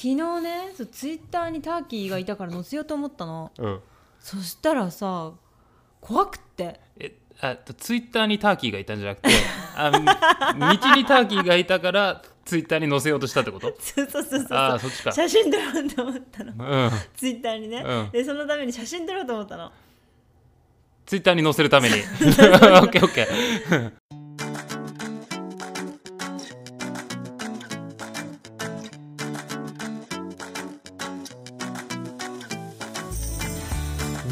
昨日ねそうツイッターにターキーがいたから載せようと思ったの。うん。そしたらさ怖くって。えあツイッターにターキーがいたんじゃなくてあ道にターキーがいたからツイッターに載せようとしたってこと？そうそうそうそうああそっちか。写真撮ろうと思ったの。うん。ツイッターにね、うん。でそのために写真撮ろうと思ったの。ツイッターに載せるために。オッケーオッケー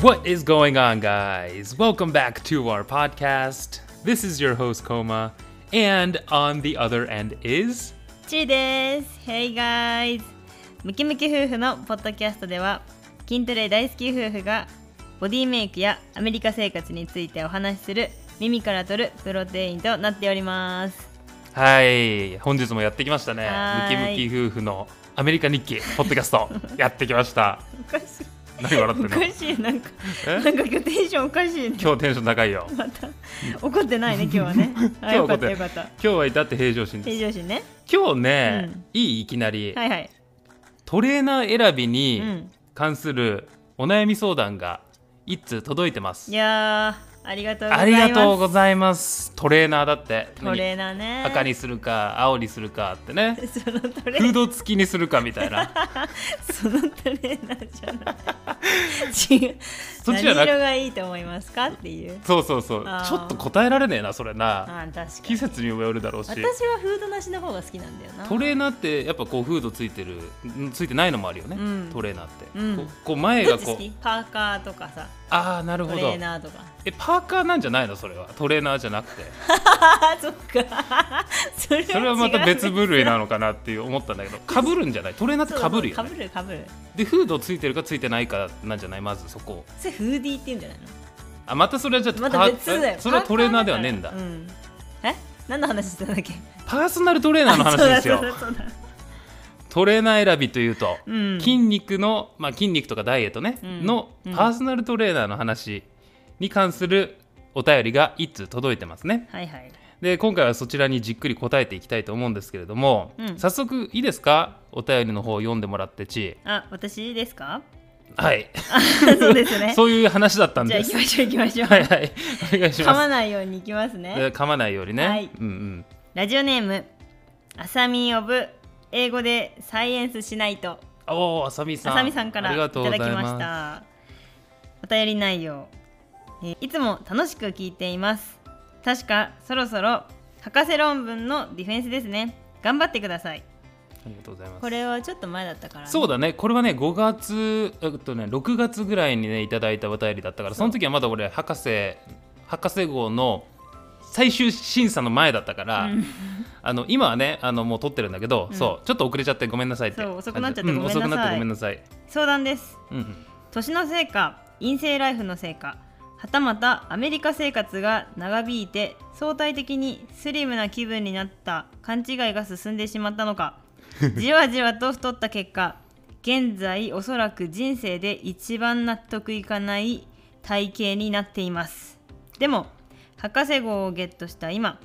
What is going on, guys? Welcome back to our podcast. This is your host, Koma, and on the other end is? ちーです Hey guys ムキムキ夫婦のポッドキャストでは筋トレ大好き夫婦がボディメイクやアメリカ生活についてお話しする耳から取るプロテインとなっておりますはい、本日もやってきましたね。はーいムキムキ夫婦のアメリカ日記ポッドキャスト やってきました。おかしい何笑ってんの？おかしいなんかえ？なんか今日テンションおかしいね。今日テンション高いよ。また。怒ってないね今日はね。あよかったよかった。今日は至って平常心です。平常心ね。今日ね、うん。いいいきなり、はいはい。トレーナー選びうにん。関するお悩み相談が一通届いてます。い。やーありがとうござあいます。りがとうございます。トレーナーだって。トレーナーね。赤にするか青にするかってね。そのトレフード付きにするかみたいな。そのトレーナーじゃない。違う。そっちじゃな色がいいと思いますかっていう。そうそうそう。あー。ちょっと答えられねえなそれな。あー確か季に節にもよるだろうし。私はフードなしの方が好きなんだよな。トレーナーってやっぱこうフードついてるんついてないのもあるよね、うん。トレーナーって、うん。こう前がこう。き？パーカーとかさああなるトレほどーナーとか。えパーカーなんじゃないの？それは。トレーナーじゃなくて。そっか。それはまた別部類ななのかなっていう思ったんだけど。かぶるんじゃない？トレーナーってかぶるよかねぶるかぶるでフードついてるかついてないかなんじゃない？まずそこ。それフーディーって言うんじゃないの？あまたそれはじゃあまたパー別だよ。えそれはトレーナーではねえんだ。うん。え？何の話してたんだっけ？パーソナルトレーナーの話ですよ。そうだそうだそうだトレーナー選びというと、うん。筋肉の、まあ、筋肉とかダイエットね、うん。のうん。パーソナルトレーナーの話に関するお便りが1通届いてますね。はいはい。で今回はそちらにじっくり答えていきたいと思うんですけれども、うん。早速いいですか？お便りの方を読んでもらってち。あ私ですか？はい。そうですね。そういう話だったんじゃあです行きましょう行きましょう。はいはい。お願いし噛まますないように行きますね。で噛まないようにね、はい。うんうん。ラジオネームあさみオブ英語でサイエンスしないと。おおあさみさん。あさみさんからいありがとうございただきましまた。お便り内容、えーいつも楽しく聞いています。確かそろそろ博士論文のディフェンスですね。頑張ってください。すありがとうございます。これはちょっと前だったから、ね、そうだね。これはね5月えっとね6月ぐらいにねいただいたお便りだったからその時はまだ俺博士博士号の最終審査の前だったから、うん。あの今はねあのもう撮ってるんだけど、うん。そうちょっと遅れちゃってごめんなさいって遅くなっちゃってうんごめんなさい。遅くなってごめんなさい、相談です。うんうん、年のせいか陰性ライフのせいかはたまたアメリカ生活が長引いて相対的にスリムな気分になった勘違いが進んでしまったのか じわじわと太った結果現在おそらく人生で一番納得いかない体型になっています。でも博士号をゲットした今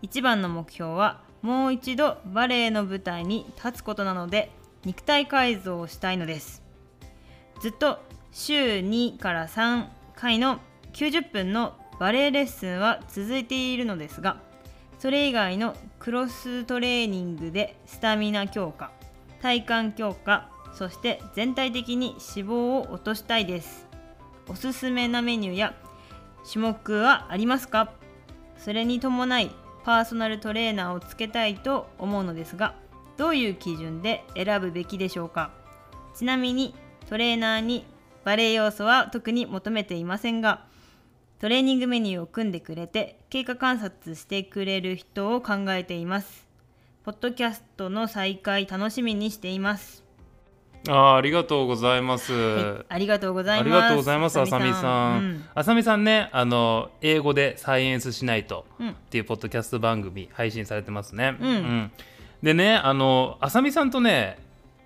一番の目標はもう一度バレエの舞台に立つことなので肉体改造をしたいのです。ずっと週2から3回の90分のバレエレッスンは続いているのですがそれ以外のクロストレーニングでスタミナ強化体幹強化そして全体的に脂肪を落としたいです。おすすめなメニューや種目はありますか？それに伴いパーソナルトレーナーをつけたいと思うのですがどういう基準で選ぶべきでしょうか？ちなみにトレーナーにバレエ要素は特に求めていませんがトレーニングメニューを組んでくれて経過観察してくれる人を考えています。ポッドキャストの再開楽しみにしています、あーありがとうございます、はいありがとうございますありがとうございますあさみさん。うん。あさみさんねあの英語でサイエンスしないとうん。っていうポッドキャスト番組配信されてますね。うん。でねあのあさみさんとね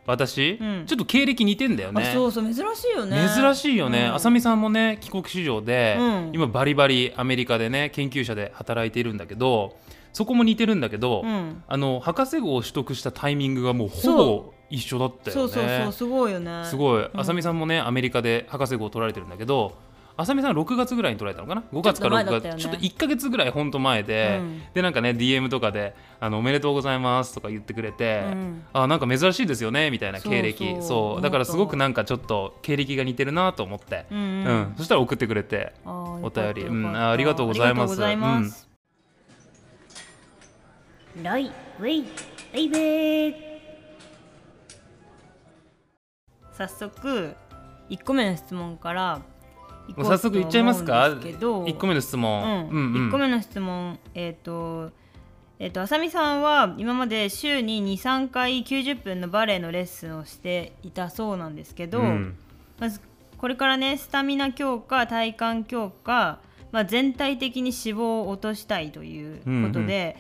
私、うん。ちょっと経歴似てんだよね。あそうそう珍しいよね。珍しいよね、うん。あさみさんもね帰国子女で、うん。今バリバリアメリカでね研究者で働いているんだけどそこも似てるんだけど、うん。あの博士号を取得したタイミングがもうほそぼ一緒だったよね。そうそうそうすごいよね。すごい。ん。あさみさんもねアメリカで博士号を取られてるんだけどあさみさん6月ぐらいに取られたのかな？5月か6月ちょっと前だったよね。ちょっと1か月ぐらいほんと前で、うん。でなんかね DM とかであの「おめでとうございます」とか言ってくれて、うん。あなんか珍しいですよねみたいな経歴。そう。だからすごくなんかちょっと経歴が似てるなと思って、うんそしたら送ってくれてお便り。うん。あありがとうございます。うございます。ライウェイベイベー早速1個目の質問から早速いっちゃいますか？けど。1個目の質問、うん。1個目の質問。えっ、とえっ、とあさみさんは今まで週に23回90分のバレエのレッスンをしていたそうなんですけど、うん。まずこれからねスタミナ強化体幹強化、まあ、全体的に脂肪を落としたいということで、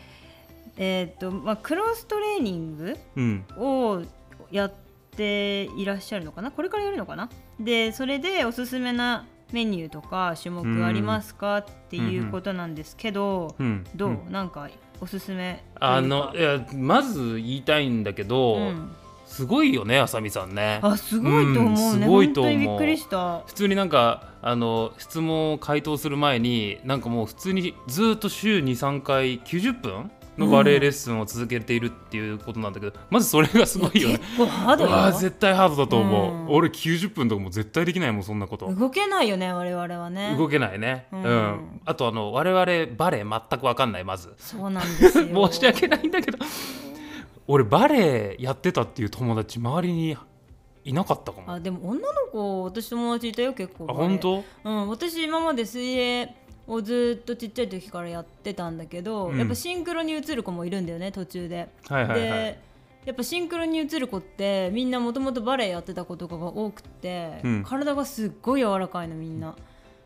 えっ、とまあ、クロストレーニングうん。をやっていらっしゃるのかな？これからやるのかな？でそれでおすすめなメニューとか種目ありますか、っていうことなんですけど、うん。どう、ん。なんかおすすめあのいやまず言いたいんだけど、うん。すごいよねあさみさんね。あすごいと思うね、うんすごいと思う。本当にびっくりした。普通になんかあの質問を回答する前になんかもう普通にずっと週23回90分のバレエレッスンを続けているっていうことなんだけど、まずそれがすごいよね。結構ハード絶対ハードだと思う、うん。俺90分とかも絶対できないもんそんなこと。動けないよね我々はね。動けないね、ううん。んあとあの我々バレエ全く分かんないまず。そうなんですよ。申し訳ないんだけど。俺バレエやってたっていう友達周りにいなかったかも。ああでも女の子私友達いたよ結構本当？うん私今まで水泳をずっとちっちゃい時からやってたんだけど、うん。やっぱシンクロに移る子もいるんだよね途中で、はいはいはい。でやっぱシンクロに移る子ってみんなもともとバレエやってた子とかが多くて、うん。体がすっごい柔らかいのみんな。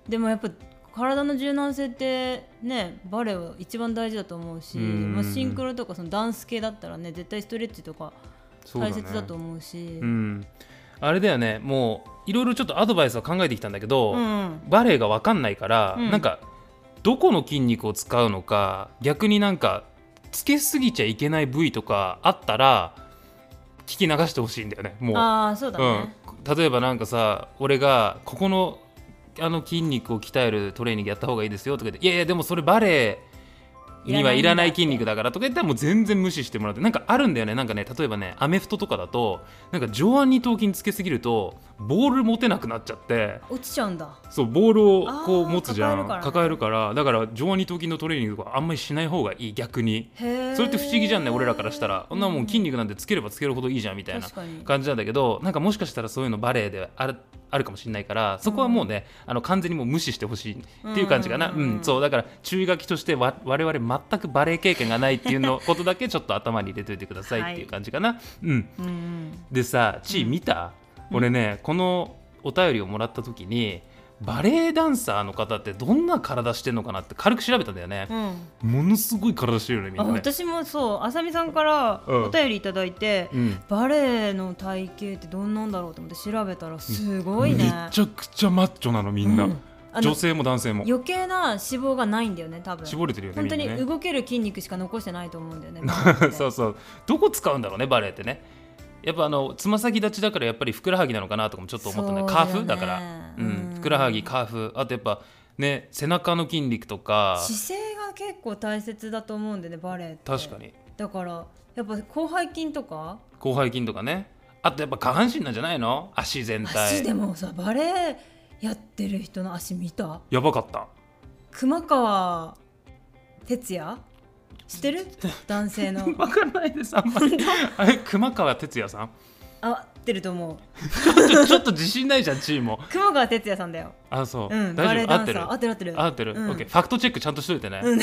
でもやっぱ体の柔軟性ってねバレエは一番大事だと思うし、うん。まあ、シンクロとかそのダンス系だったらね絶対ストレッチとか大切だと思うし。うん、あれだよねもういろいろちょっとアドバイスは考えてきたんだけど、うんバレエが分かんないから、うん。なんかどこの筋肉を使うのか逆になんかつけすぎちゃいけない部位とかあったら聞き流してほしいんだよねもう、ああそうだね、うん、例えばなんかさ俺がここのあの筋肉を鍛えるトレーニングやった方がいいですよとか言っていやいやでもそれバレエにはいらない筋肉だからとか言ったらもう全然無視してもらってなんかあるんだよね。なんかね例えばねアメフトとかだとなんか上腕二頭筋つけすぎるとボール持てなくなっちゃって。落ちちゃうんだ。そうボールをこう持つじゃん。抱えるからね。抱えるからだから上腕二頭筋のトレーニングとかあんまりしない方がいい逆に。それって不思議じゃんね俺らからしたら。そんなもん筋肉なんてつければつけるほどいいじゃんみたいな感じなんだけどなんかもしかしたらそういうのバレエであるあるかもしれないからそこはもうね、あの完全にもう無視してほしいっていう感じかな、ううんんそうだから注意書きとしてわ我々全くバレエ経験がないっていうのことだけちょっと頭に入れといてくださいっていう感じかな、うん。うんうん。でさちー見た、俺ねこのお便りをもらった時にバレエダンサーの方ってどんな体してんのかなって軽く調べたんだよね、うん。ものすごい体してるよねみんあなね。私もそう。あさみさんからうん。お便りいただいて、うん。バレエの体型ってどんなんだろうと思って調べたらすごいね、めちゃくちゃマッチョなのみんな、女性も男性も。余計な脂肪がないんだよね多分。絞れてるよね本当に動ける筋肉しか残してないと思うんだよね そうそう。どこ使うんだろうねバレエってねやっぱあのつま先立ちだからやっぱりふくらはぎなのかなとかもちょっと思ったね。カーフ？だから、うん。うん。ふくらはぎカーフ。あとやっぱね背中の筋肉とか。姿勢が結構大切だと思うんでねバレエって。確かに。だからやっぱ広背筋とか？広背筋とかね。あとやっぱ下半身なんじゃないの？足全体。足でもさバレエやってる人の足見た？やばかった。熊川哲也？知ってる？男性の。わかんないですあんまり。あれ熊川哲也さん？あ合ってると思う。ちょちょっと自信ないじゃんチーム。熊川哲也さんだよ。あそう、うん大丈夫？合ってる？合ってる合ってる。合ってる、うん。オッケー。ファクトチェックちゃんとしといてね、うん。うん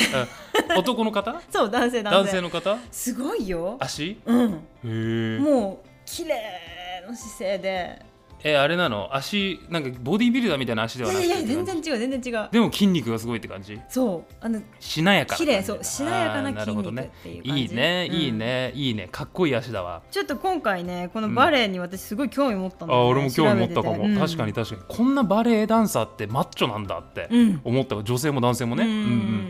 男の方？そう男性男男性性の方？すごいよ。足？うん。へえもう綺麗な姿勢でえあれなの？足なんかボディービルダーみたいな足でいはなくて。やいや全然違う全然違う。でも筋肉がすごいって感じ？そう。あのしなやか。綺麗そうしなやかなあーるほどね。筋肉っていう感じ。いいね。うん。いいね、いいね。かっこいい足だわ。ちょっと今回ねこのバレエに私すごい興味持ったんだよね。あ俺も興味持ったかも、調べてて確かに確かに。こんなバレエダンサーってマッチョなんだってうん。思ったわ。女性も男性もね、うん。うんうん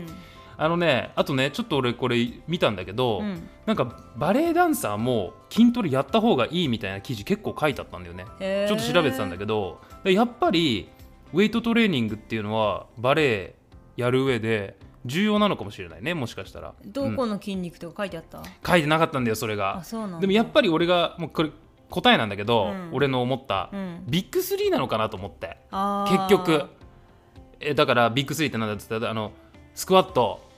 あのねあとねちょっと俺これ見たんだけど、うん。なんかバレエダンサーも筋トレやった方がいいみたいな記事結構書いてあったんだよね。ちょっと調べてたんだけどでやっぱりウェイトトレーニングっていうのはバレエやる上で重要なのかもしれないねもしかしたら。うんどこの筋肉とか書いてあった、書いてなかったんだよそれあがでもやっぱり俺がもうこれ答えなんだけど、うん。俺の思った、うん。ビッグスリーなのかなと思って。結局。えだからビッグスリーって何だって言ったらあのスクワット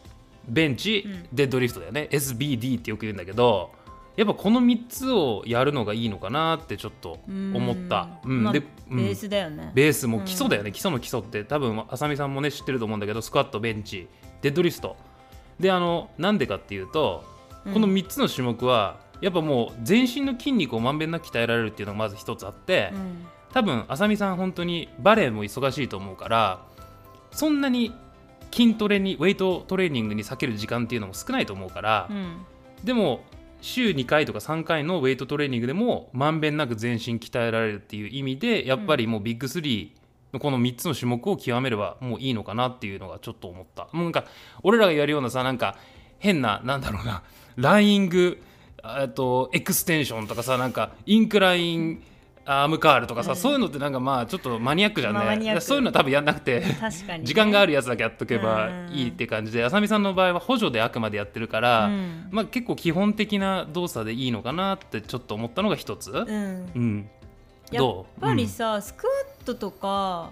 ベンチ、うん。デッドリフトだよね。SBD ってよく言うんだけどやっぱこの3つをやるのがいいのかなってちょっと思った、うん。まあでうん。ベースだよね、ベースも基礎だよね、基礎の基礎って。多分浅見さんもね知ってると思うんだけどスクワットベンチ。デッドリフト。であのなんでかっていうとこの3つの種目はやっぱもう全身の筋肉をまんべんなく鍛えられるっていうのがまず一つあって、うん。多分浅見さん本当にバレエも忙しいと思うからそんなに筋トレにウェイトトレーニングに避ける時間っていうのも少ないと思うから、うん。でも週2回とか3回のウェイトトレーニングでもまんべんなく全身鍛えられるっていう意味でやっぱりもうビッグ3のこの3つの種目を極めればもういいのかなっていうのがちょっと思った。もうなんか俺らがやるようなさなんか変ななんだろうなライングとエクステンションとかさなんかインクラインアームカールとかさ、うん。そういうのってなんかまあちょっとマニアックじゃんね、まあそういうのは多分やんなくてね、時間があるやつだけやっとけばうんいいって感じで浅見さんの場合は補助であくまでやってるから、うん。まあ、結構基本的な動作でいいのかなってちょっと思ったのが一つ、うん。うん、やっぱりさ、スクワットとか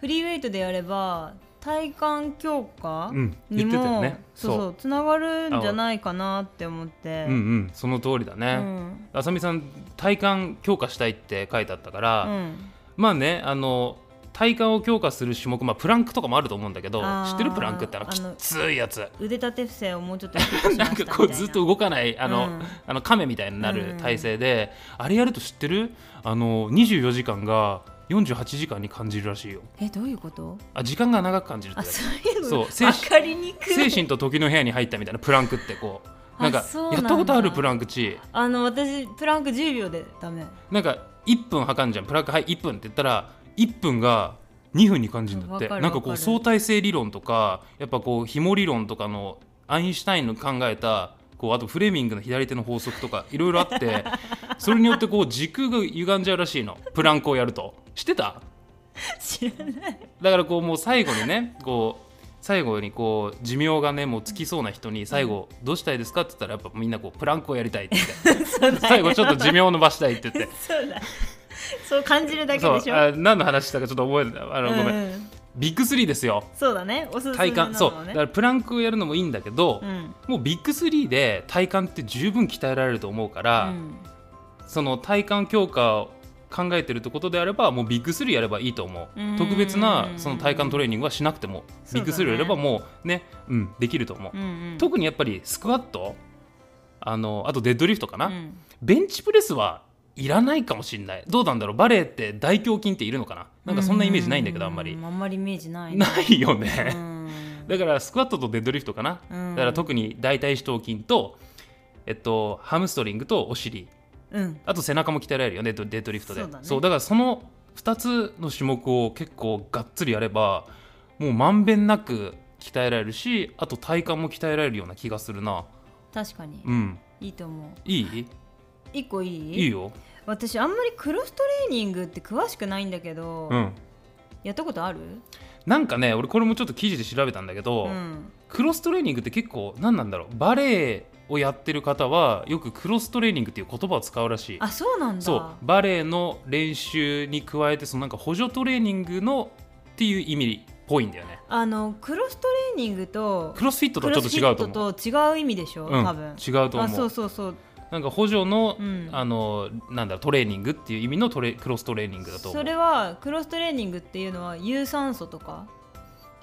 フリーウェイトでやれば体幹強化うん、うん、にも、ねそうそうつながるんじゃないかなって思って。うんうんその通りだうね、ん。浅見さん体幹強化したいって書いてあったから、うん。まあねあの体幹を強化する種目、まあ、プランクとかもあると思うんだけど知ってるプランクってあのきついやつ。腕立て伏せをもうちょっとな いんなかこうずっと動かないあの、うん。あの亀みたいになる体勢で、あれやると知ってる？あの24時間が48時間に感じるらしいよ。えどういうこと？あ時間が長く感じるってあそういうの。そう精神分かりにくい。精神と時の部屋に入ったみたいなプランクってこうなんかあそうなんだ。やったことあるプランクチあの私プランク10秒で。ダメなんか1分測んじゃん。プランクはい1分って言ったら1分が2分に感じるんだって。わかるなんかこうわかる相対性理論とかやっぱこう紐理論とかのアインシュタインの考えたこうあとフレミングの左手の法則とかいろいろあって それによってこう時空が歪んじゃうらしいの。プランクをやると。知ってた？知らない。だからこうもう最後にねこう最後にこう寿命がねもうつきそうな人に最後どうしたいですかって言ったらやっぱみんなこうプランクをやりたいって言って。最後ちょっと寿命を伸ばしたいって言って。そうだ。そう感じるだけでしょ？あ何の話したかちょっと覚えてない。あの、ごめん。うんビッグスリーですよ。そうだね。おすすめ体なの幹そう。だねからプランクをやるのもいいんだけど、うん。もうビッグスリーで体幹って十分鍛えられると思うから、うん。その体幹強化を考えてるってことであればもうビッグスリーやればいいと思う。うん。特別なその体幹トレーニングはしなくても、ね。ビッグスリーやればもうね、うん、できると思う、うんうん。特にやっぱりスクワットあのあとデッドリフトかな、うん。ベンチプレスはいらないかもしれない。どうなんだろう。バレエって大胸筋っているのかななんかそんなイメージないんだけどあんまり。うあんまりイメージないないよねん。だからスクワットとデッドリフトかな。うん。だから特に大腿四頭筋とえっとハムストリングとお尻。うん。あと背中も鍛えられるよねデッドデッドリフトで。そうだね。だからその2つの種目を結構がっつりやればもうまんべんなく鍛えられるしあと体幹も鍛えられるような気がするな。確かに。うん。いいと思う。いい？一個いい？いいよ私あんまりクロストレーニングって詳しくないんだけど、うん。やったことある？なんかね俺これもちょっと記事で調べたんだけど、うん。クロストレーニングって結構何なんだろう？バレエをやってる方はよくクロストレーニングっていう言葉を使うらしい。あそうなんだ。そう。バレエの練習に加えてそのなんか補助トレーニングのっていう意味っぽいんだよね。あのクロストレーニングとクロスフィットとはちょっと違うと思う。クロスフィットと違う意味でしょ、うん。多分。違うと思う。あそうそうそうなんか補助の、うん。あのなんだトレーニングっていう意味のトレクロストレーニングだと思そうれはクロストレーニングっていうのは有酸素とか？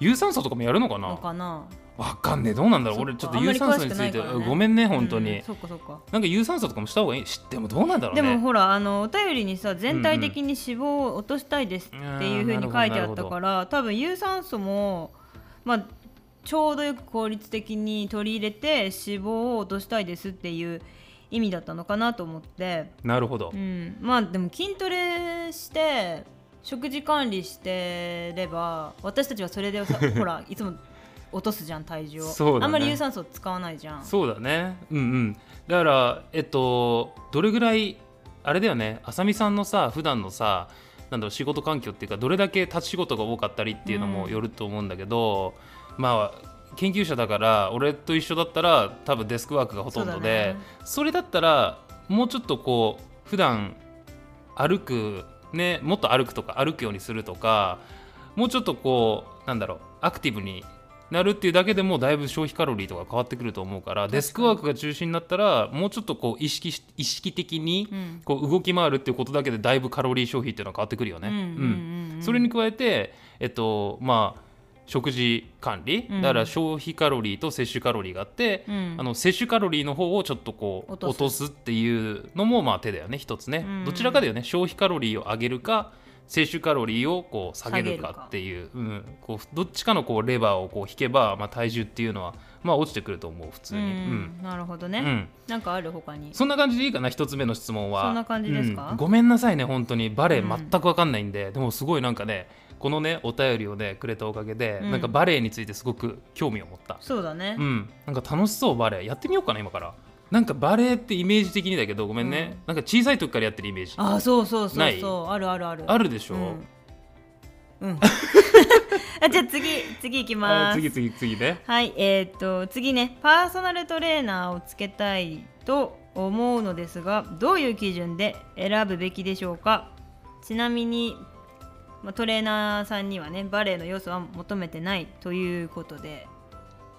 有酸素とかもやるのかのなかな？わかんねえ。どうなんだろう。俺ちょっと有酸素について、ね。ごめんね本当に、うんそっかそっか。なんか有酸素とかもした方がいい？知ってもどうなんだろうね。でもほらあのお便りにさ全体的に脂肪を落としたいですっていうふうに書いてあったから多分有酸素もまあちょうどよく効率的に取り入れて脂肪を落としたいですっていう意味だったのかなと思って、なるほど、うん、まあでも筋トレして食事管理してれば私たちはそれでさ ほらいつも落とすじゃん体重を。そうだね。あんまり有酸素使わないじゃん。そうだね。うんうん。だからえっとどれぐらいあれだよね。あさみさんのさ普段のさなんだろう仕事環境っていうかどれだけ立ち仕事が多かったりっていうのもよると思うんだけど、まあ研究者だから俺と一緒だったら多分デスクワークがほとんどでそ,、れだったらもうちょっとこう普段歩くねもっと歩くとか歩くようにするとかもうちょっとこうなんだろうアクティブになるっていうだけでもだいぶ消費カロリーとか変わってくると思うからデスクワークが中心になったらもうちょっとこう意識し意識的にうん。こう動き回るっていうことだけでだいぶカロリー消費っていうのは変わってくるよね。それに加えてえっとまあ食事管理。うん。だから消費カロリーと摂取カロリーがあって、うん。あの摂取カロリーの方をちょっとこう落とす。っていうのもまあ手だよね一つね、うん。どちらかだよね消費カロリーを上げるか摂取カロリーをこう下げるか。かっていううん、こうどっちかのこうレバーをこう引けば、まあ、体重っていうのはまあ落ちてくると思う普通に、ううん。んなるほどね、うん。なんかある他に？そんな感じでいいかな？一つ目の質問は。そんな感じですか？うん。ごめんなさいね本当に。バレエうん全く分かんないんで、でもすごいなんかねこのねお便りをねくれたおかげで、うん。なんかバレエについてすごく興味を持った。そうだね、うん、なんか楽しそうバレエ。やってみようかな今から。なんかバレエってイメージ的にだけどごめんね、なんか小さい時からやってるイメージ。あそうそうそないう。そうあるあるある。あるでしょ、うん、うん、あじゃあ次次いきあます。次次次ね。はいえーっと次ね。パーソナルトレーナーをつけたいと思うのですがどういう基準で選ぶべきでしょうか？ちなみに、まあ、トレーナーさんにはねバレエの要素は求めてないということで。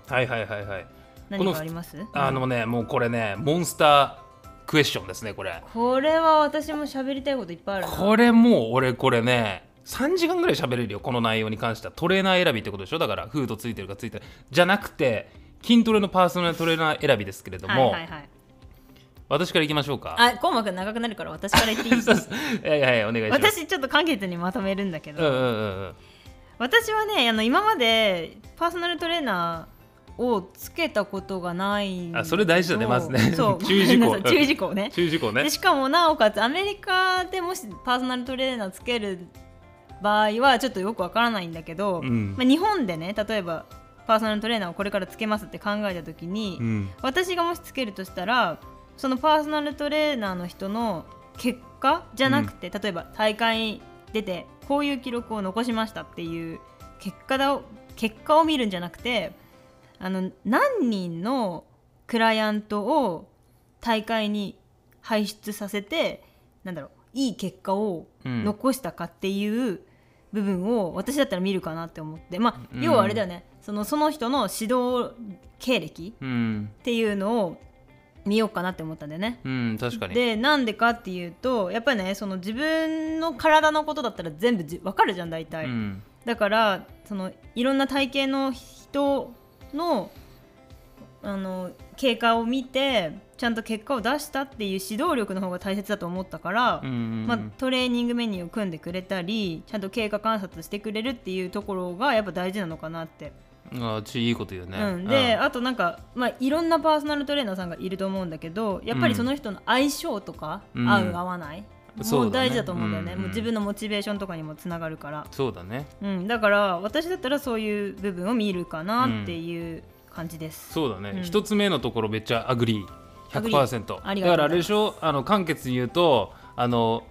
はいはいはいはい。何かあります？あのねもうこれねモンスタークエスチョンですねこれ。これは私も喋りたいこといっぱいあるな。これもう俺これね3時間ぐらい喋れるよこの内容に関しては。トレーナー選びってことでしょ？だからフードついてるかついてない。じゃなくて筋トレのパーソナルトレーナー選びですけれども、はいはいはい私からいきましょうか。あ、コウマくん長くなるから私から言っていい？そうそう。いやいやいやお願いします。私ちょっと簡潔にまとめるんだけど、うんうんうんうん。私はねあの今までパーソナルトレーナーをつけたことがないあそれ大事だねまずね。そう。注意事項。注意事項ね。注意事項ね。でしかもなおかつアメリカでもしパーソナルトレーナーつける場合はちょっとよくわからないんだけど、うん。まあ、日本でね例えばパーソナルトレーナーをこれからつけますって考えた時に、うん。私がもしつけるとしたらそのパーソナルトレーナーの人の結果じゃなくて、例えば大会に出てこういう記録を残しましたっていう結果だ結果を見るんじゃなくてあの何人のクライアントを大会に輩出させてなんだろういい結果をうん。残したかっていう部分を私だったら見るかなって思ってまあうん。要はあれだよね、そのその人の指導経歴うん。っていうのを見ようかなって思ったんだよね。うん確かに。でなんでかっていうとやっぱりねその自分の体のことだったら全部じ分かるじゃん大体、うん。だからそのいろんな体型の人のあの経過を見てちゃんと結果を出したっていう指導力の方が大切だと思ったから、うんうん。まあ、トレーニングメニューを組んでくれたりちゃんと経過観察してくれるっていうところがやっぱ大事なのかなってあちいいこと言うね、うん、で、あとなんか、まあ、いろんなパーソナルトレーナーさんがいると思うんだけどやっぱりその人の相性とか、うん。合う合わない、もう大事だと思うんだよね、うん。うんもう自分のモチベーションとかにもつながるから、そうだね。うん、だから私だったらそういう部分を見るかなっていう感じです、そうだね、うん。一つ目のところめっちゃ agree。agree。100%ありがとうございます。だからあれでしょ？あの簡潔に言うとあの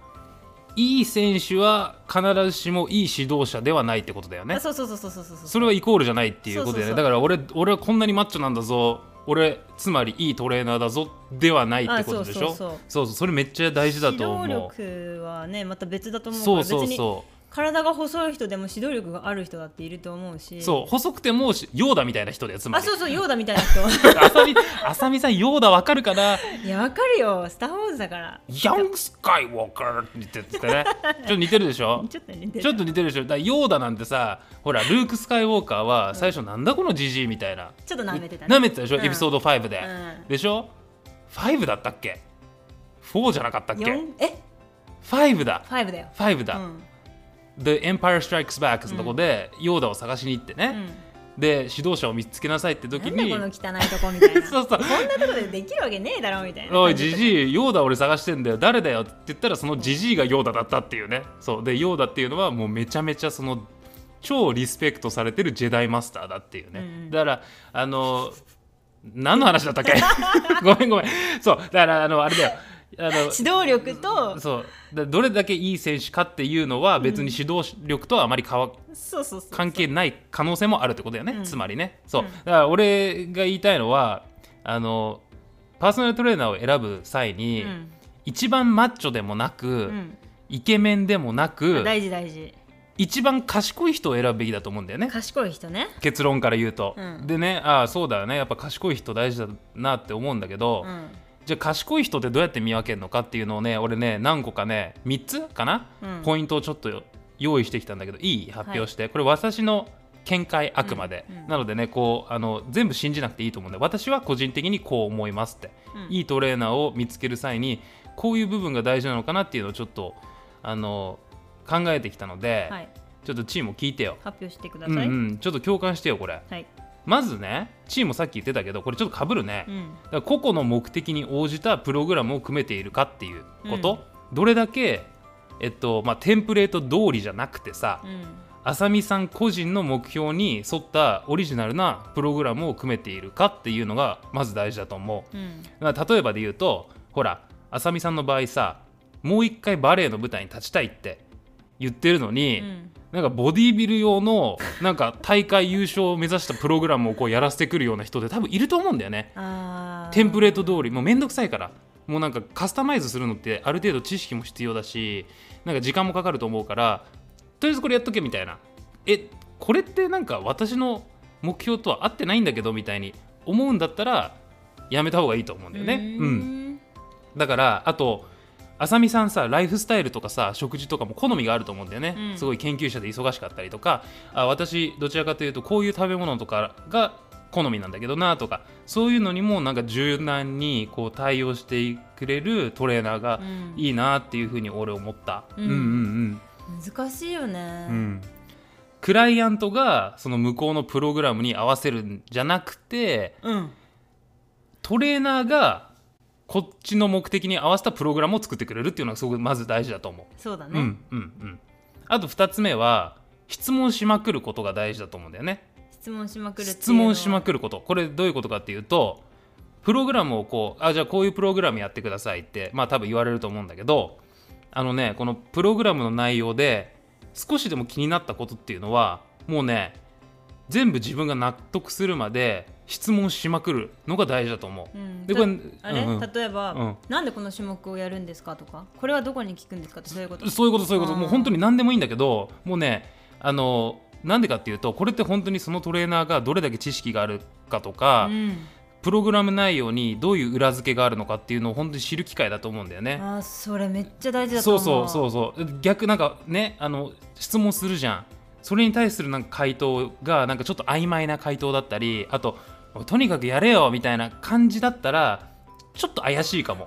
いい選手は必ずしもいい指導者ではないってことだよね。あそうそうそうそうそうそう。それはイコールじゃないっていうことだよね。そうそうそうだから俺俺はこんなにマッチョなんだぞ。俺つまりいいトレーナーだぞではないってことでしょ？あそうそうそうそう。そうそれめっちゃ大事だと思う指導力はねまた別だと思うかそうら別にそうそ体が細い人でも指導力がある人だっていると思うし。うそう細くてもしヨーダみたいな人でつまり。あそうそうヨーダみたいな人。あさみあさみさんヨーダわかるかな？いやわかるよ。スター・ウォーズだから。ヤングスカイウォーカーって言ってね。ちょっと似てるでしょ？ちょっと似てる。ちょっと似てるでしょ？だヨーダなんてさほらルーク・スカイウォーカーは最初なんだこのジジイみたいな。ちょっと舐めてたね。舐めてたでしょ、うん。エピソード5で、うん。でしょ？5だったっけ？4じゃなかったっけ？四？え？5だ。ファイブだよ。5だ、うん The Empire Strikes Back のとこで、ヨーダを探しに行ってね、うん。で指導者を見つけなさいって時に。この汚いとこみたいな。そうそう。こんなとこでできるわけねえだろみたいな。おいジジイヨーダ俺探してんだよ。誰だよ？って言ったらそのジジイがヨーダだったっていうね。そう。でヨーダっていうのはもうめちゃめちゃその超リスペクトされてるジェダイマスターだっていうね、うんうん。だからあの何の話だったっけ？ごめんごめん。そう。だからあのあれだよあの指導力とそう。だどれだけいい選手かっていうのは別に指導力とはあまり変わ関係ない可能性もあるってことだよね、うん。つまりね。そう、うん。だから俺が言いたいのはあのパーソナルトレーナーを選ぶ際に、うん。一番マッチョでもなく、うん。イケメンでもなく大事大事。一番賢い人を選ぶべきだと思うんだよね。賢い人ね。結論から言うと、うん。でねああそうだよね。やっぱ賢い人大事だなって思うんだけど、うんじゃあ賢い人ってどうやって見分けるのかっていうのをね俺ね何個かね3つかな、うん。ポイントをちょっと用意してきたんだけどいい？発表して、これ私の見解あくまで、うん。うん。なのでねこうあの全部信じなくていいと思うんで私は個人的にこう思いますって、うん。いいトレーナーを見つける際にこういう部分が大事なのかなっていうのをちょっとあの考えてきたので、はい。ちょっとチームを聞いてよ、発表してくだうんさい、うん、ちょっと共感してよこれ。はいまずねチームさっき言ってたけどこれちょっとかぶるね、うん。だから個々の目的に応じたプログラムを組めているかっていうこと、どれだけ、えっとまあ、テンプレート通りじゃなくてさうん。浅見さん個人の目標に沿ったオリジナルなプログラムを組めているかっていうのがまず大事だと思う。うん。例えばで言うとほら浅見さんの場合さもう一回バレエの舞台に立ちたいって言ってるのに、うん。なんかボディービル用のなんか大会優勝を目指したプログラムをこうやらせてくるような人って多分いると思うんだよね。テンプレート通り。もうめんどくさいから。もうなんかカスタマイズするのってある程度知識も必要だしなんか時間もかかると思うからとりあえずこれやっとけみたいな。えこれってなんか私の目標とは合ってないんだけどみたいに思うんだったらやめた方がいいと思うんだよね。うん。だからあとあさみさんさライフスタイルとかさ食事とかも好みがあると思うんだよね、うん。すごい研究者で忙しかったりとか。あ私どちらかというとこういう食べ物とかが好みなんだけどなとか。そういうのにもなんか柔軟にこう対応してくれるトレーナーがうん。いいなっていうふうに俺思った、うん。うんうん難しいよね、うんうん。クライアントがその向こうのプログラムに合わせるんじゃなくてうん。トレーナーがこっちの目的に合わせたプログラムを作ってくれるっていうのがすごくまず大事だと思う。そうだね、うんうんうん。あと2つ目は質問しまくることが大事だと思うんだよね。質問しまくる質問しまくくることこれどういうことかっていうとプログラムをこうあじゃあこういうプログラムやってくださいってまあ多分言われると思うんだけどあのねこのプログラムの内容で少しでも気になったことっていうのはもうね全部自分が納得するまで質問しまくるのが大事だと思う。うん。でこれたあれ、うんうん。例えば、うん。なんでこの種目をやるんですかとか？これはどこに聞くんですか？ってそういうこと。そういうことそういうこと。もう本当に何でもいいんだけどもうねあのなんでかっていうとこれって本当にそのトレーナーがどれだけ知識があるかとか、うん、プログラム内容にどういう裏付けがあるのかっていうのを本当に知る機会だと思うんだよね。あーそれめっちゃ大事だとそうそうそうそう。逆なんかねあの質問するじゃん。それに対するなんか回答がなんかちょっと曖昧な回答だったりあととにかくやれよみたいな感じだったらちょっと怪しいかも。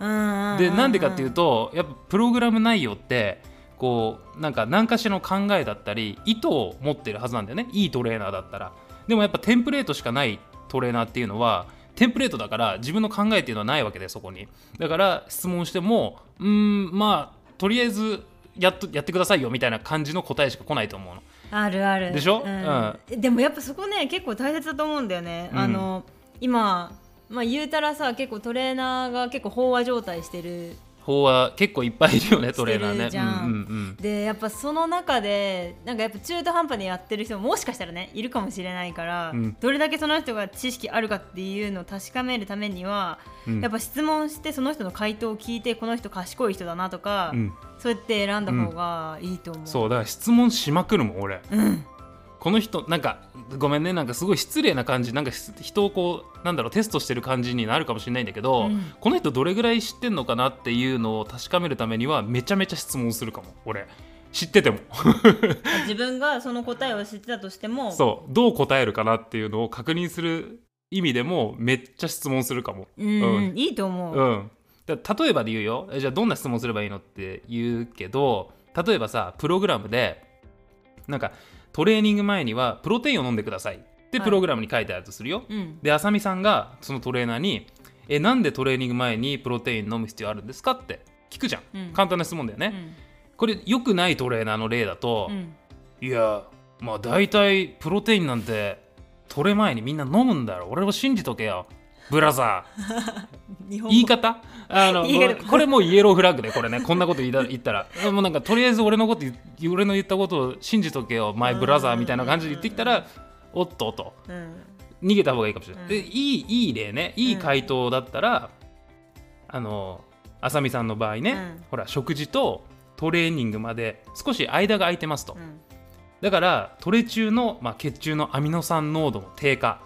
でなんでかっていうとやっぱプログラム内容ってこうなんか何かしらの考えだったり意図を持ってるはずなんだよね。いいトレーナーだったら。でもやっぱテンプレートしかないトレーナーっていうのはテンプレートだから自分の考えっていうのはないわけでそこに。だから質問してもうーんまあとりあえずやっとやってくださいよみたいな感じの答えしか来ないと思うのあるある。でしょ？うん。でもやっぱそこね結構大切だと思うんだよね、うん。あの今まあ言うたらさ結構トレーナーが結構飽和状態してる法は結構いっぱいいるよねトレーナーね。じゃんうんうんうん。でやっぱその中でなんかやっぱ中途半端にやってる人ももしかしたらねいるかもしれないから、うん。どれだけその人が知識あるかっていうのを確かめるためには、うん。やっぱ質問してその人の回答を聞いてこの人賢い人だなとか、うん。そうやって選んだ方がいいと思う。そうだから質問しまくるもん俺。うんこの人なんかごめんねなんかすごい失礼な感じなんかし人をこうなんだろうテストしてる感じになるかもしれないんだけど、うん。この人どれぐらい知ってんのかなっていうのを確かめるためにはめちゃめちゃ質問するかも俺。知ってても。自分がその答えを知ってたとしてもそう。どう答えるかなっていうのを確認する意味でもめっちゃ質問するかも。うんうんうん。いいと思う。うん、だ例えばで言うよ。えじゃあどんな質問すればいいのって言うけど例えばさプログラムでなんかトレーニング前にはプロテインを飲んでください。ってはい。プログラムに書いてあるとするよ、うん。であさみさんがそのトレーナーに「えなんでトレーニング前にプロテイン飲む必要あるんですか?」って聞くじゃん、うん。簡単な質問だよね、これ良くないトレーナーの例だとう、ん。いやまあ大体プロテインなんて取れ前にみんな飲むんだろ俺を信じとけよブラザー。言い方？あのこれもうイエローフラッグでこれね。こんなこと言ったら。もうなんかとりあえず俺のこと言俺の言ったことを信じとけよマイブラザーみたいな感じで言ってきたらおっとと。うん。逃げた方がいいかもしれない、うん。でいいいい例ね。いい回答だったら、あのあさみさんの場合ね、うん。ほら食事とトレーニングまで少し間が空いてますと、うん。だからトレ中の、まあ、血中のアミノ酸濃度の低下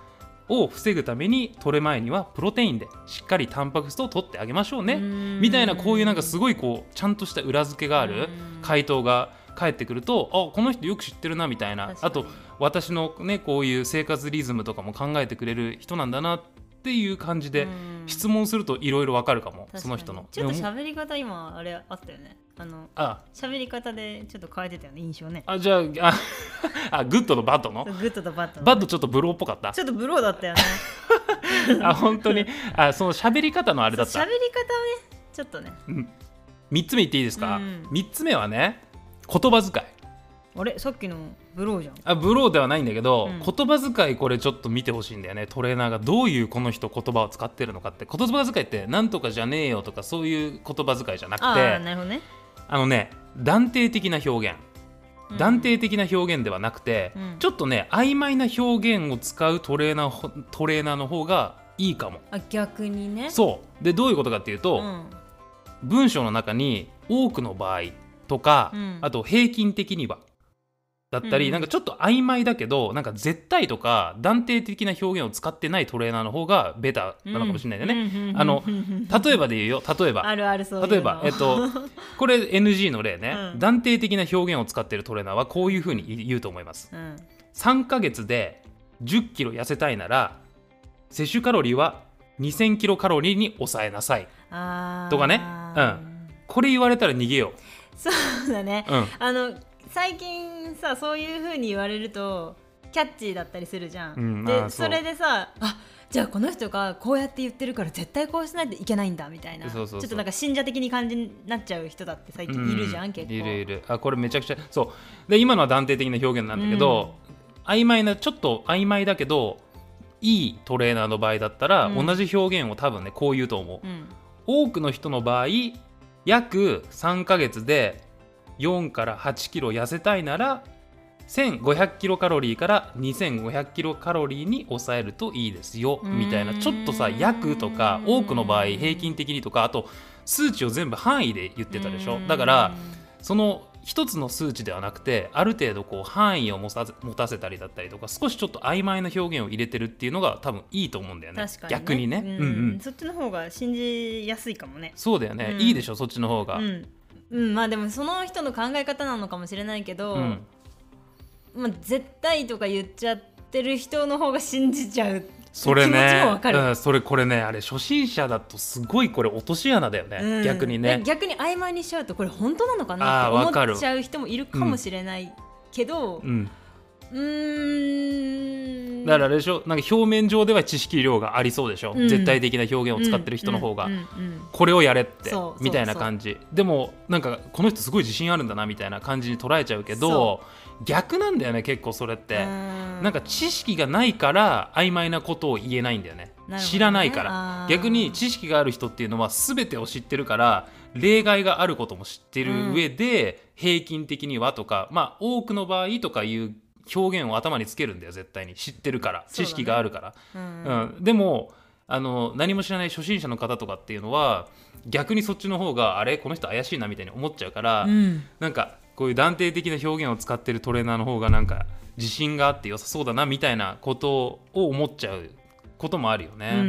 を防ぐためにトレ前にはプロテインでしっかりタンパク質を取ってあげましょうね。うん。みたいなこういうなんかすごいこうちゃんとした裏付けがあるうん。回答が返ってくるとあこの人よく知ってるなみたいな。あと私のねこういう生活リズムとかも考えてくれる人なんだなっていう感じでうん。質問するといろいろわかるかもその人の。ちょっと喋り方今あれあったよね。あのあ。喋り方でちょっと変えてたよね印象ね。あじゃあああ good と bad の？グッドと bad の。バッドちょっと bro っぽかった？ちょっと bro だったよね。あ本当に？あその喋り方のあれだった？喋り方はねちょっとね。3つ目言っていいですか、うん。3つ目はね言葉遣い。あれ？さっきの bro じゃん。あ bro ではないんだけど、うん。言葉遣いこれちょっと見てほしいんだよねトレーナーが。どういうこの人言葉を使ってるのかって。言葉遣いってなんとかじゃねえよとかそういう言葉遣いじゃなくてあああなるほどね。のね断定的な表現。うん。断定的な表現ではなくて、うん。ちょっとね曖昧な表現を使うトレーナーほトレーナーの方がいいかも。あ逆にね。そう。でどういうことかっていうと、うん。文章の中に多くの場合とか、うん。あと平均的にはだったり、うん。なんかちょっと曖昧だけどなんか絶対とか断定的な表現を使ってないトレーナーの方がベタなのかもしれないよね。ねあの 例えばで言うよ。例えば。あるあるそういうの。例えば、えっと、これ NG の例ね、うん。断定的な表現を使ってるトレーナーはこういうふうに言うと思います。うん。3ヶ月で10キロ痩せたいなら摂取カロリーは2000キロカロリーに抑えなさい。とかね。これ言われたら逃げよそうだね。う。うん。あの最近さそういう風に言われるとキャッチーだったりするじゃん、うんあでーそれでさあじゃあこの人がこうやって言ってるから絶対こうしないといけないんだみたいな。ちょっとなんか信者的に感じになっちゃう人だって最近いるじゃん、う結構。いるいる。あこれめちゃくちゃそう。で今のは断定的な表現なんだけど、曖昧なちょっと曖昧だけどいいトレーナーの場合だったら、うん。同じ表現を多分ねこう言うと思う、うん。多くの人の場合約3ヶ月で4から8キロ痩せたいなら1500キロカロリーから2500キロカロリーに抑えるといいですよみたいな。ちょっとさ約とか多くの場合平均的にとかあと数値を全部範囲で言ってたでしょ。だからその一つの数値ではなくてある程度こう範囲を持たせ持たせたりだったりとか少しちょっと曖昧な表現を入れてるっていうのが多分いいと思うんだよね。ね、逆にね、うん。うんうん、そっちの方が信じやすいかもね。そうだよね、うん。いいでしょそっちの方が、うん、うん、まあでもその人の考え方なのかもしれないけど、うん。まあ、絶対とか言っちゃってる人の方が信じちゃうそれ気持ちねもわかる。うん、それこれねあれ初心者だとすごいこれ落とし穴だよね、うん。逆にね。で逆に曖昧にしちゃうとこれ本当なのかあなって思っちゃう人もいるかもしれないけどうん、うーん。だからあれでしょ？なんか表面上では知識量がありそうでしょ、うん。絶対的な表現を使ってる人の方が、うんうんうんこれをやれってみたいな感じ。でもなんかこの人すごい自信あるんだなみたいな感じに捉えちゃうけどそ逆なんだよね結構それって、うん。なんか知識がないから曖昧なことを言えないんだよね。知らないから。逆に知識がある人っていうのは全てを知ってるから例外があることも知ってる上で、平均的にはとかまあ多くの場合とかいう表現を頭につけるんだよ絶対に。知ってるから、知識があるから、うん。うん、でもあの何も知らない初心者の方とかっていうのは逆にそっちの方があれ？この人怪しいなみたいに思っちゃうから、うん。なんかこういう断定的な表現を使ってるトレーナーの方がなんか自信があって良さそうだなみたいなことを思っちゃうこともあるよね。うんうん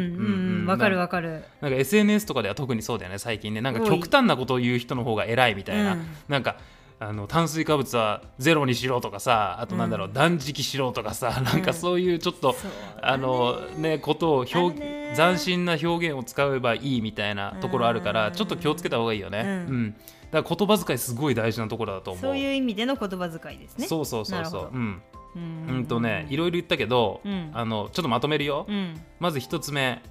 うん。わかるわわかる。なんか SNS とかでは特にそうだよね最近ね。なんか極端なことを言う人の方が偉いみたいな、うん。なんかあの炭水化物はゼロにしろとかさあとなんだろう、うん断食しろとかさなんかそういうちょっと、あのねことを表ね斬新な表現を使えばいいみたいなところあるからうんちょっと気をつけた方がいいよね。うんうんだから言葉遣いすごい大事なところだと思う。そういう意味での言葉遣いですねそうそうそうそう。うん。うんうんとね、いろいろ言ったけど、うんあのちょっとまとめるよ。うんまず一つ目、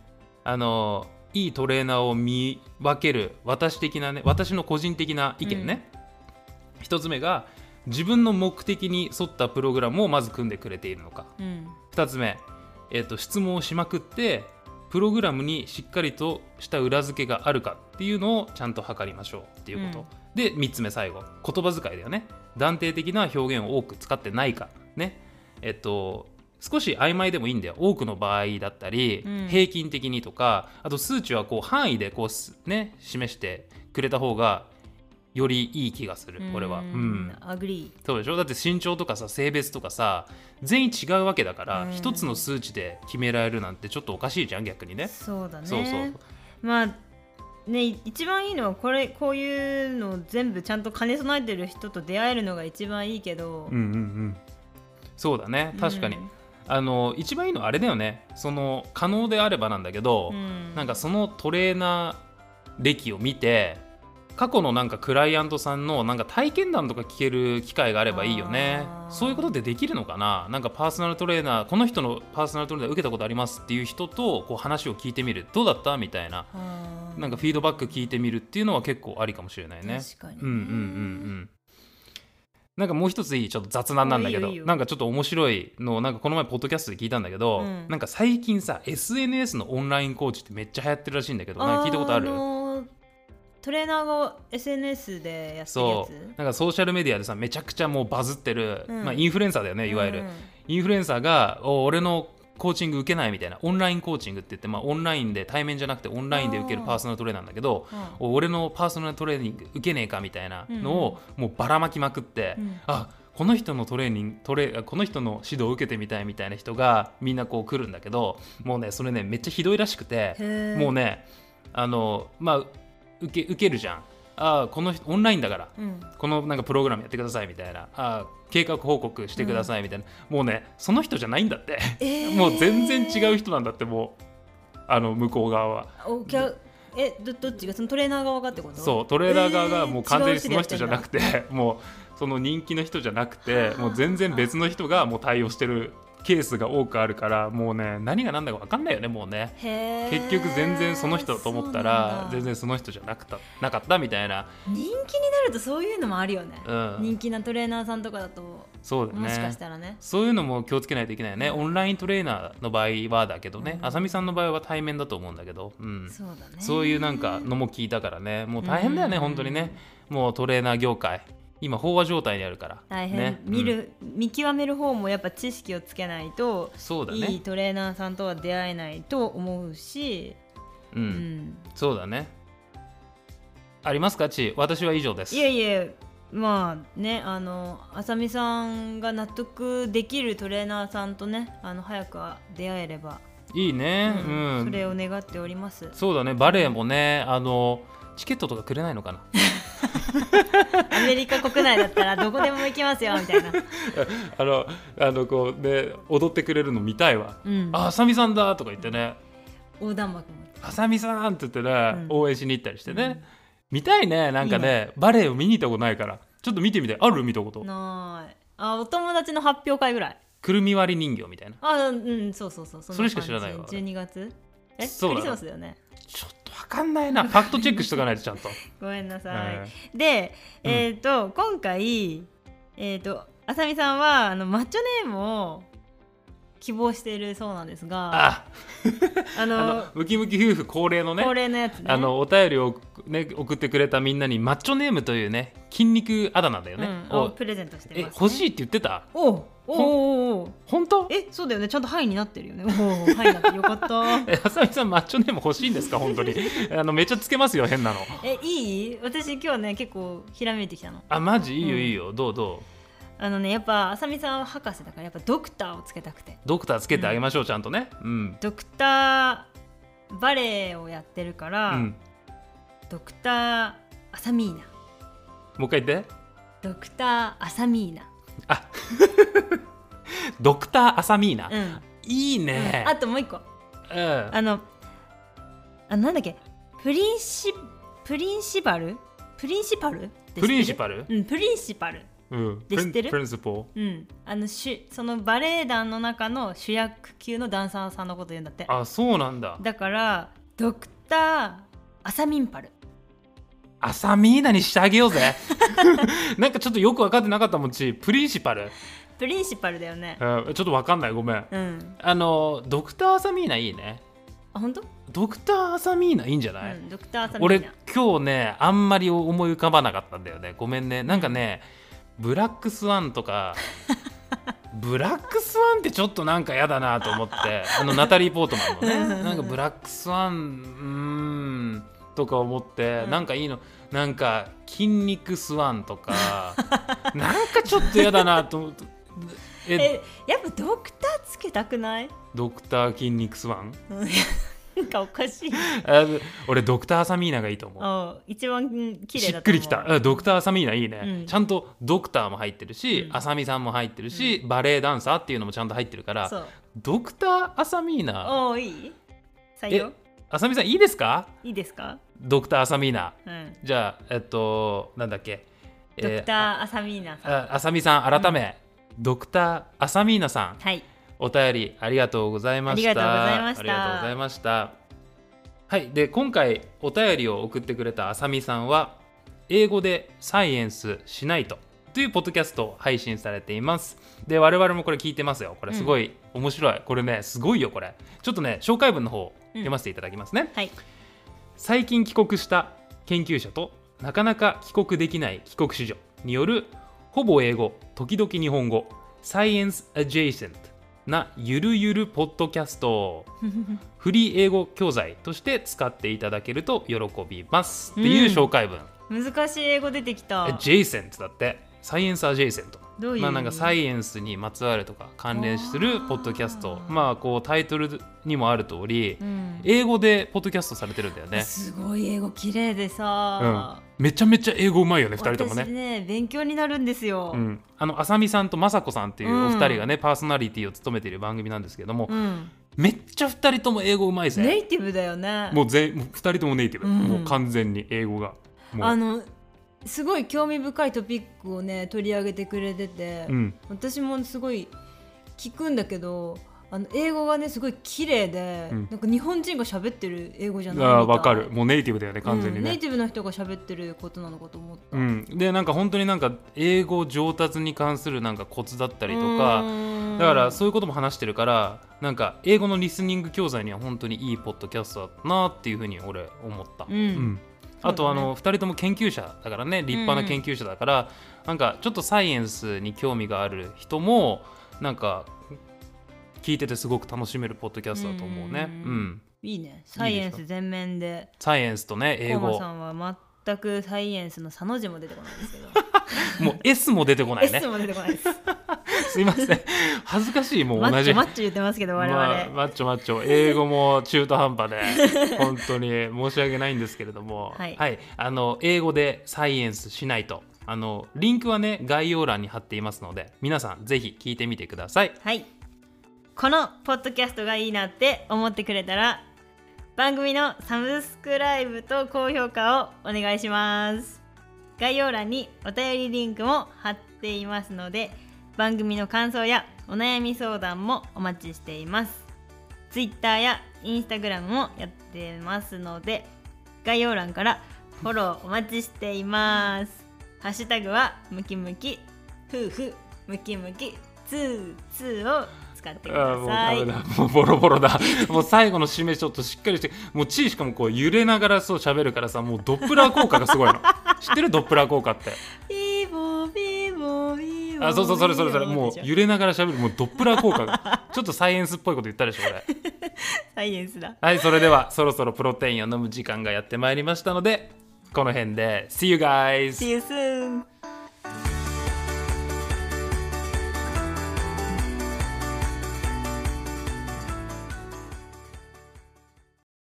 あのいいトレーナーを見分ける私的なね、私の個人的な意見ね。一つ目が自分の目的に沿ったプログラムをまず組んでくれているのか。うん。2つ目、えー、と質問をしまくってプログラムにしっかりとした裏付けがあるかっていうのをちゃんと測りましょうっていうこと、で3つ目最後。言葉遣いだよね。断定的な表現を多く使ってないかね。えっと少し曖昧でもいいんだよ。多くの場合だったり、うん。平均的にとかあと数値はこう範囲でこうすね示してくれた方がよりいい気がするこれは。うん。アグリそうでしょ？だって身長とかさ性別とかさ全員違うわけだからうん。一つの数値で決められるなんてちょっとおかしいじゃん逆にーね。そうだね。そうそう。まあね一番いいのはこれこういうのを全部ちゃんと兼ね備えてる人と出会えるのが一番いいけど、うんうんうん。そうだね。確かに、あの一番いいのはあれだよね。その可能であればなんだけど、うん。なんかそのトレーナー歴を見て過去のなんかクライアントさんのなんか体験談とか聞ける機会があればいいよね。そういうことってできるのかな？なんかパーソナルトレーナーこの人のパーソナルトレーナー受けたことありますっていう人とこう話を聞いてみる。どうだった？みたいな。なんかフィードバック聞いてみるっていうのは結構ありかもしれないね。確かに。ねうんうんうんうん。なんかもう一ついいちょっと雑談なんだけどなんかちょっと面白いのをなんかこの前ポッドキャストで聞いたんだけど、うん。なんか最近さ SNS のオンラインコーチってめっちゃ流行ってるらしいんだけどなんか聞いたことある？トレーナーが SNS でやってるやそつう。なんかソーシャルメディアでさめちゃくちゃもうバズってる、うん。まあ、インフルエンサーだよねいわゆる、うんインフルエンサーがお俺のコーチング受けないみたいなオンラインコーチングって言って、まあ、オンラインで対面じゃなくてオンラインで受けるパーソナルトレーナーなんだけどうん。お俺のパーソナルトレーニング受けねえかみたいなのをもうばらまきまくって、うん。あこの人のトレーニングトレこの人の指導を受けてみたいみたいな人がみんなこう来るんだけどもうねそれねめっちゃひどいらしくてもうねあのまあ受け受けるじゃん。あこの人オンラインだから。うん。このなんかプログラムやってくださいみたいな。あ計画報告してくださいみたいな、もうねその人じゃないんだって、えー。もう全然違う人なんだってもうあの向こう側は。お客えどどっちが？そのトレーナー側がってこと？そうトレーナー側がもう完全にその人じゃなくて、もうその人気の人じゃなくてはあもう全然別の人がもう対応してるケースが多くあるからもうね何が何だか分かんないよねもうね。結局全然その人だと思ったら全然その人じゃなくたなかったみたいな、人気になるとそういうのもあるよね、うん、人気なトレーナーさんとかだと。そうだね。もしかしたらね。そういうのも気をつけないといけないよねオンライントレーナーの場合はだけどね。うん。あさみさんの場合は対面だと思うんだけど、うん、そうだね。そういうなんかのも聞いたからね。もう大変だよねうん。本当にね。もうトレーナー業界今飽和状態にあるから。大変、ね。見る、見極める方もやっぱ知識をつけないとそうだいいねトレーナーさんとは出会えないと思うし、ううん。ん、そうだね。ありますか？ち私は以上です。いえいえ。まあねあのあさみさんが納得できるトレーナーさんとねあの早く出会えれば、いいね。ううん。ん、それを願っております。そうだね。バレエもねあのチケットとかくれないのかな？アメリカ国内だったらどこでも行きますよみたいな、あのあのこうね踊ってくれるの見たいわ。うん、ああさみさんだとか言ってね。横断幕も。あさみさんって言ってね、うん。応援しに行ったりしてね、見たいねなんかねバレエを見に行ったことないから。ちょっと見てみたいある？見たこと。ない。あお友達の発表会ぐらい。くるみ割り人形みたいな。あうんそうそうそう。そそれしか知らないわ。感じ12月？え？クリスマスだよね。ちょっかんないな。ファクトチェックしとかないとちゃんと、ごめんなさい、えでうん。えっ、と、今回えっ、とあさみさんはあのマッチョネームを希望しているそうなんですがあののムキムキ夫婦恒例のね恒例のやつね。あのお便りを、ね、送ってくれたみんなにマッチョネームというね筋肉あだ名だよね、うん、ををプレゼントしてます、えね、欲しいって言ってた？おうおうおうおう。本当？えそうだよね。ちゃんとハイになってるよね。おうハイになってよかった。えあさみさんマッチョネーム欲しいんですか？本当に。あのめっちゃつけますよ変なの。えいい？私今日ね結構ひらめいてきたの。あマジ？いいようんいいよ、どうどう？あのねやっぱあさみさんは博士だからやっぱドクターをつけたくて。ドクターつけてあげましょう、ちゃんとね。うん、ドクターバレエをやってるから、うん、ドクターアサミーナ。もう一回言って。ドクターアサミーナ。あ。ドクターアサミーナ、うん、いいね。あともう一個。うん。あのあなんだっけ？プリンシプリンシパル？プリンシパル？プリンシパル？うんプリンシパルうん。で知ってる？プリンスポうん。あのしそのバレエ団の中の主役級のダンサーさんのこと言うんだって。あそうなんだ。だからドクターアサミンパル。アサミーナにしてあげようぜ。なんかちょっとよく分かってなかったもんちプリンシパル、プリンシパルだよね。うん、ちょっと分かんない。ごめん。うん。あのドクターアサミーナいいね。あ本当、ドクターアサミーナいいんじゃない、うん、ドクターサミ俺ーナ。今日ねあんまり思い浮かばなかったんだよね。ごめんね。なんかねブラックスワンとか ブラックスワンってちょっとなんか嫌だなと思ってあのナタリー・ポートマンのね。なんかブラックスワンうーんとか思って、うん。なんかいいの。なんか筋肉スワンとか なんかちょっと嫌だなと思って。ええやっぱドクターつけたくない？ドクター筋肉スワン？うんなんかおかしい。あ俺ドクターアサミーナがいいと思う。あ一番うん綺麗しだと思う。っくりきた。あドクターアサミーナいいね、うん。ちゃんとドクターも入ってるし、うん。アサミさんも入ってるし、バレエダンサーっていうのもちゃんと入ってるからそう。ドクターアサミーナおーいい？採用？アサミさんいいですか？いいですか？ドクターアサミーナうん。じゃあえっとなんだっけ？ドクターアサミーナさん、ーああさみさん改め、ドクターアサミーナさん。はいお便りありがとうございました。ありがとうございました。はいで今回お便りを送ってくれたあさみさんは英語でサイエンスしないとというポッドキャストを配信されています。で我々もこれ聞いてますよ。これすごい面白い、これねすごいよこれ。ちょっとね紹介文の方読ませていただきますね、はい。最近帰国した研究者となかなか帰国できない帰国子女によるほぼ英語時々日本語サイエンスアジェイセントなゆるゆるポッドキャスト フリー英語教材として使っていただけると喜びます。っていう紹介文、難しい英語出てきた。アジェイセントだってサイエンスアジェイセントどういうまあなんかサイエンスにまつわるとか関連するポッドキャスト。まあこうタイトルにもある通りうん英語でポッドキャストされてるんだよねすごい英語綺麗でさ、めちゃめちゃ英語うまいよね2人とも私ね。ね勉強になるんですよ、うん、あの浅見さんと雅子さんっていうお二人がね、パーソナリティを務めている番組なんですけども、うん。めっちゃ2人とも英語うまいぜ。ネイティブだよね。もうぜもう2人ともネイティブ、うん。もう完全に英語が。あのすごい興味深いトピックをね取り上げてくれてて、うん、私もすごい聞くんだけどあの英語がねすごい綺麗で、うん。なんか日本人が喋ってる英語じゃないみあわかる。もうネイティブだよね完全にね。うんネイ、ティブな人が喋ってることなのかと思った、うん。でなんか本当になんか英語上達に関するなんかコツだったりとかだからそういうことも話してるからなんか英語のリスニング教材には本当にいいポッドキャストだなっていうふうに俺思った、うん。あと、ね。あの2人とも研究者だからね立派な研究者だから、なんかちょっとサイエンスに興味がある人もなんか聞いててすごく楽しめるポッドキャストだと思うね。ううん。ん、いいねサイエンス全面で。サイエンスとね英語。さんは全くサイエンスのサの字も出てこないですけど。もう S も出てこないね。S も出てこないです。すいません。恥ずかしいもうマッ同じチョマッチョ言ってますけど我々、まあ、マッチョマッチョ。英語も中途半端で 本当に申し訳ないんですけれども、はい。あの英語でサイエンスしないと。あのリンクはね概要欄に貼っていますので皆さんぜひ聞いてみてください。はいこのポッドキャストがいいなって思ってくれたら番組のサブスクライブと高評価をお願いします。概要欄にお便りリンクも貼っていますので番組の感想やお悩み相談もお待ちしています。Twitter や Instagram もやってますので概要欄からフォローお待ちしています。ハッシュタグはムキムキ夫婦ムキムキツーツーを使ってください。もうボロボロだ。もう最後の締めちょっとしっかりしてもうチーしかもこう揺れながらそう喋るからさもうドップラー効果がすごいの。知ってる？ドップラー効果って。ビーボービーボービーボー。あそうそうそれそれそれもう揺れながら喋るもうドップラー効果が。ちょっとサイエンスっぽいこと言ったでしょ俺サイエンスだ。はい、それではそろそろプロテインを飲む時間がやってまいりましたので、この辺で。See you guys! See you soon